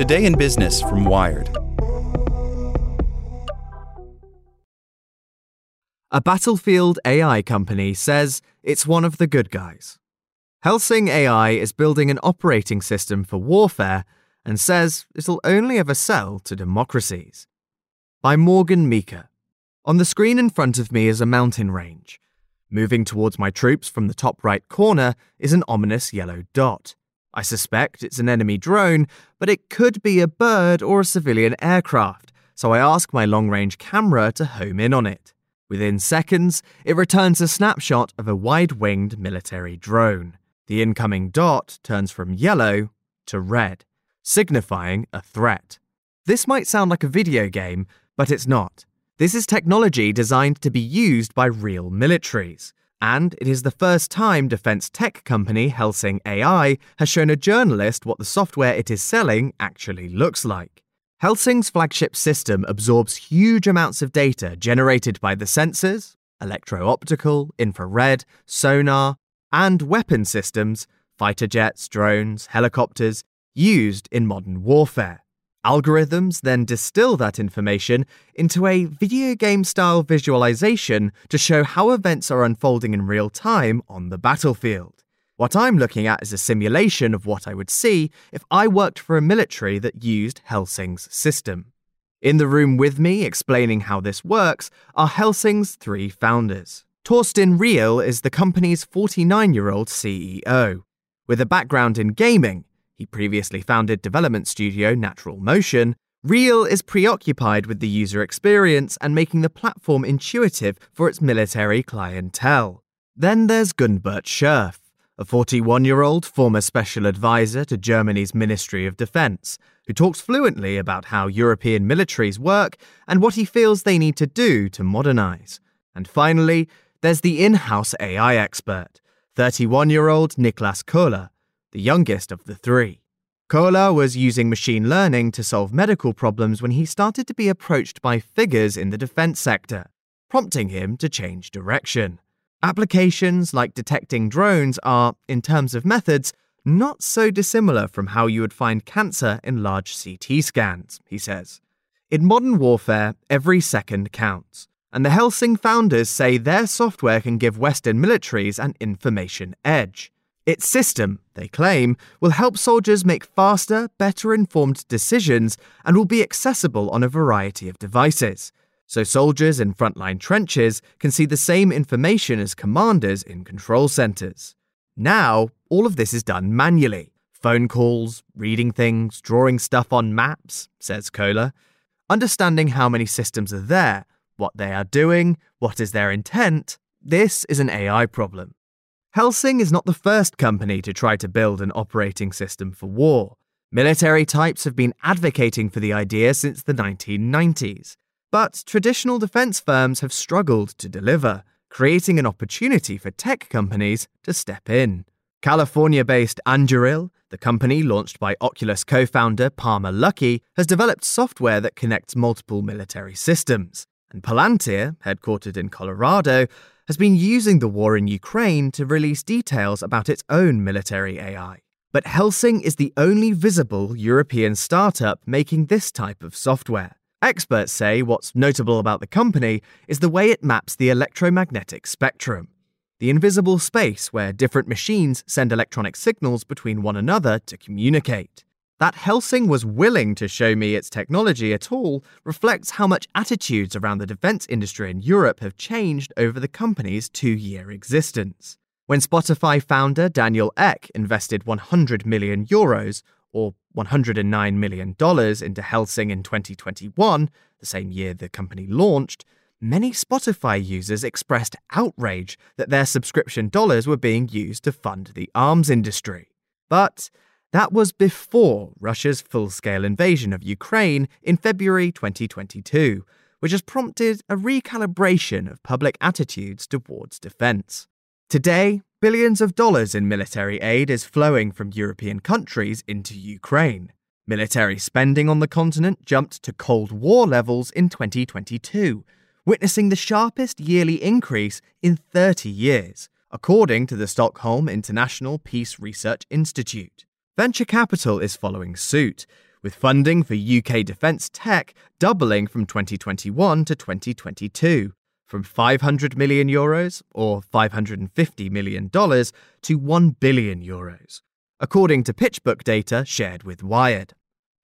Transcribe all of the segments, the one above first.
Today in Business from Wired. A Battlefield AI company says it's one of the good guys. Helsing AI is building an operating system for warfare and says it'll only ever sell to democracies. By Morgan Meaker. On the screen in front of me is a mountain range. Moving towards my troops from the top right corner is an ominous yellow dot. I suspect it's an enemy drone, but it could be a bird or a civilian aircraft, so I ask my long range camera to home in on it. Within seconds, it returns a snapshot of a wide winged military drone. The incoming dot turns from yellow to red, signifying a threat. This might sound like a video game, but it's not. This is technology designed to be used by real militaries. And it is the first time defense tech company Helsing AI has shown a journalist what the software it is selling actually looks like. Helsing's flagship system absorbs huge amounts of data generated by the sensors, electro optical, infrared, sonar, and weapon systems, fighter jets, drones, helicopters, used in modern warfare. Algorithms then distill that information into a video game style visualization to show how events are unfolding in real time on the battlefield. What I'm looking at is a simulation of what I would see if I worked for a military that used Helsing's system. In the room with me explaining how this works are Helsing's three founders. Torsten Reil is the company's 49 year old CEO. With a background in gaming, he previously founded development studio Natural Motion. Reil is preoccupied with the user experience and making the platform intuitive for its military clientele. Then there's Gundbert Scherf, a 41 year old former special advisor to Germany's Ministry of Defense, who talks fluently about how European militaries work and what he feels they need to do to modernize. And finally, there's the in house AI expert, 31 year old Niklas Kohler, the youngest of the three. Kohler was using machine learning to solve medical problems when he started to be approached by figures in the defense sector, prompting him to change direction. Applications like detecting drones are, in terms of methods, not so dissimilar from how you would find cancer in large CT scans, he says. In modern warfare, every second counts, and the Helsing founders say their software can give Western militaries an information edge. Its system, they claim, will help soldiers make faster, better informed decisions and will be accessible on a variety of devices so soldiers in frontline trenches can see the same information as commanders in control centres. Now, all of this is done manually phone calls, reading things, drawing stuff on maps, says Kohler. Understanding how many systems are there, what they are doing, what is their intent, this is an AI problem. Helsing is not the first company to try to build an operating system for war. Military types have been advocating for the idea since the 1990s. But traditional defense firms have struggled to deliver, creating an opportunity for tech companies to step in. California based Anduril, the company launched by Oculus co founder Palmer Luckey, has developed software that connects multiple military systems. And Palantir, headquartered in Colorado, has been using the war in Ukraine to release details about its own military AI. But Helsing is the only visible European startup making this type of software. Experts say what's notable about the company is the way it maps the electromagnetic spectrum, the invisible space where different machines send electronic signals between one another to communicate. That Helsing was willing to show me its technology at all reflects how much attitudes around the defense industry in Europe have changed over the company's two year existence. When Spotify founder Daniel Ek invested 100 million euros, or $109 million into Helsing in 2021, the same year the company launched, many Spotify users expressed outrage that their subscription dollars were being used to fund the arms industry. But that was before Russia's full scale invasion of Ukraine in February 2022, which has prompted a recalibration of public attitudes towards defense. Today, billions of dollars in military aid is flowing from European countries into Ukraine. Military spending on the continent jumped to Cold War levels in 2022, witnessing the sharpest yearly increase in 30 years, according to the Stockholm International Peace Research Institute. Venture capital is following suit, with funding for UK defence tech doubling from 2021 to 2022, from 500 million euros or 550 million dollars to 1 billion euros, according to PitchBook data shared with Wired.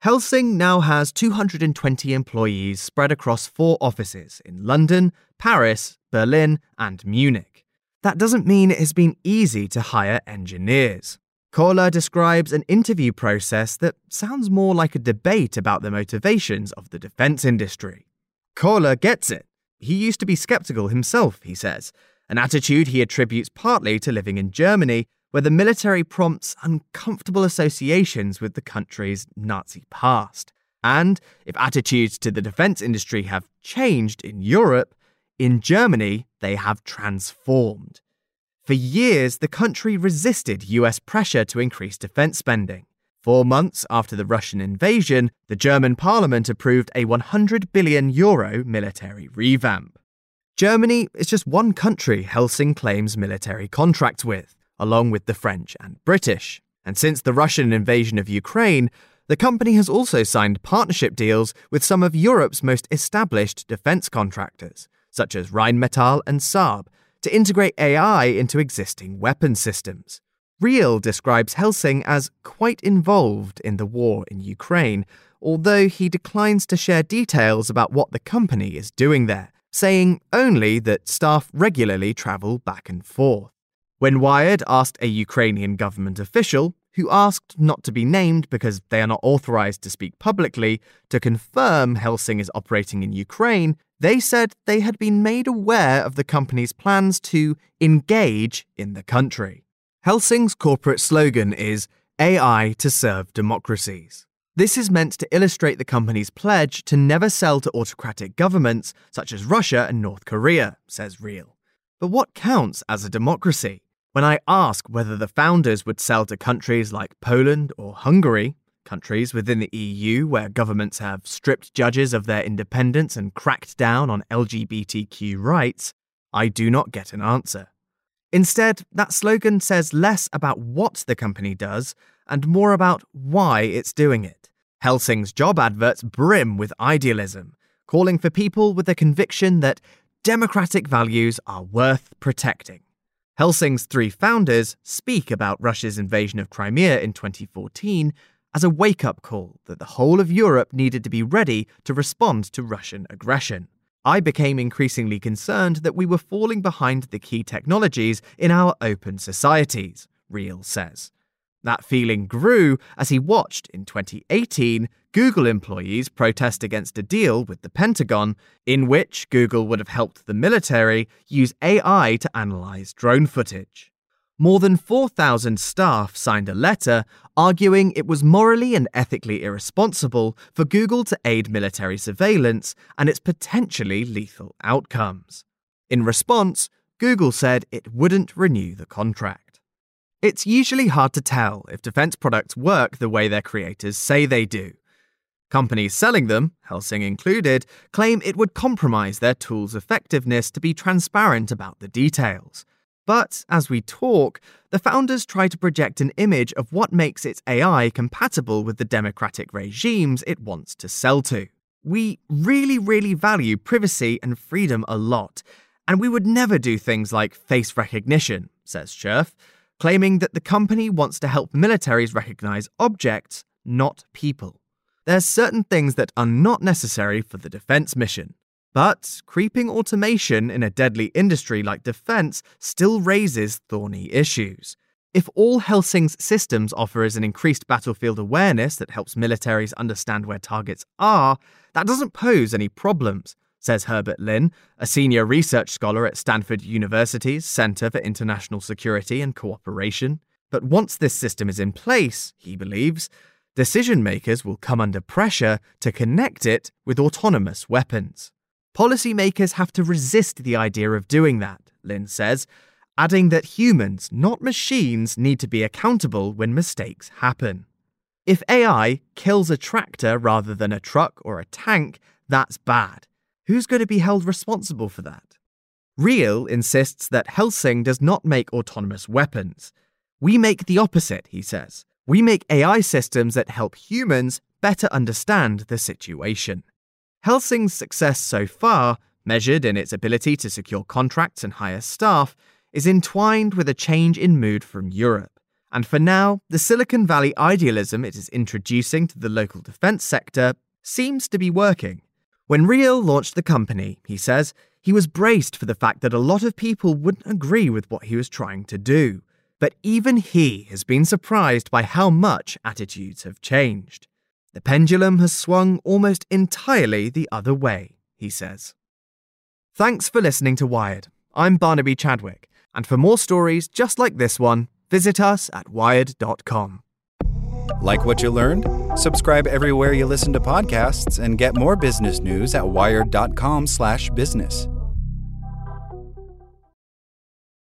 Helsing now has 220 employees spread across four offices in London, Paris, Berlin, and Munich. That doesn't mean it has been easy to hire engineers. Kohler describes an interview process that sounds more like a debate about the motivations of the defense industry. Kohler gets it. He used to be skeptical himself, he says, an attitude he attributes partly to living in Germany where the military prompts uncomfortable associations with the country's Nazi past. And if attitudes to the defense industry have changed in Europe, in Germany they have transformed. For years, the country resisted US pressure to increase defense spending. Four months after the Russian invasion, the German parliament approved a 100 billion euro military revamp. Germany is just one country Helsing claims military contracts with along with the French and British. And since the Russian invasion of Ukraine, the company has also signed partnership deals with some of Europe's most established defense contractors, such as Rheinmetall and Saab, to integrate AI into existing weapon systems. Reil describes Helsing as quite involved in the war in Ukraine, although he declines to share details about what the company is doing there, saying only that staff regularly travel back and forth. When Wired asked a Ukrainian government official, who asked not to be named because they are not authorized to speak publicly, to confirm Helsing is operating in Ukraine, they said they had been made aware of the company's plans to engage in the country. Helsing's corporate slogan is AI to serve democracies. This is meant to illustrate the company's pledge to never sell to autocratic governments such as Russia and North Korea, says Reil. But what counts as a democracy? When I ask whether the founders would sell to countries like Poland or Hungary, countries within the EU where governments have stripped judges of their independence and cracked down on LGBTQ rights, I do not get an answer. Instead, that slogan says less about what the company does and more about why it's doing it. Helsing's job adverts brim with idealism, calling for people with the conviction that democratic values are worth protecting. Helsing's three founders speak about Russia's invasion of Crimea in 2014 as a wake up call that the whole of Europe needed to be ready to respond to Russian aggression. I became increasingly concerned that we were falling behind the key technologies in our open societies, Reil says. That feeling grew as he watched in 2018 Google employees protest against a deal with the Pentagon in which Google would have helped the military use AI to analyze drone footage. More than 4,000 staff signed a letter arguing it was morally and ethically irresponsible for Google to aid military surveillance and its potentially lethal outcomes. In response, Google said it wouldn't renew the contract. It's usually hard to tell if defense products work the way their creators say they do. Companies selling them, Helsing included, claim it would compromise their tool's effectiveness to be transparent about the details. But as we talk, the founders try to project an image of what makes its AI compatible with the democratic regimes it wants to sell to. We really, really value privacy and freedom a lot, and we would never do things like face recognition, says Scherf claiming that the company wants to help militaries recognize objects, not people. There's certain things that are not necessary for the defense mission. But creeping automation in a deadly industry like defense still raises thorny issues. If all Helsing's systems offer is an increased battlefield awareness that helps militaries understand where targets are, that doesn't pose any problems says Herbert Lin, a senior research scholar at Stanford University's Center for International Security and Cooperation. But once this system is in place, he believes, decision makers will come under pressure to connect it with autonomous weapons. Policymakers have to resist the idea of doing that, Lin says, adding that humans, not machines, need to be accountable when mistakes happen. If AI kills a tractor rather than a truck or a tank, that's bad. Who's going to be held responsible for that? Reil insists that Helsing does not make autonomous weapons. We make the opposite, he says. We make AI systems that help humans better understand the situation. Helsing's success so far, measured in its ability to secure contracts and hire staff, is entwined with a change in mood from Europe. And for now, the Silicon Valley idealism it is introducing to the local defense sector seems to be working. When Reil launched the company, he says, he was braced for the fact that a lot of people wouldn't agree with what he was trying to do. But even he has been surprised by how much attitudes have changed. The pendulum has swung almost entirely the other way, he says. Thanks for listening to Wired. I'm Barnaby Chadwick, and for more stories just like this one, visit us at wired.com. Like what you learned? Subscribe everywhere you listen to podcasts and get more business news at wired.com/business.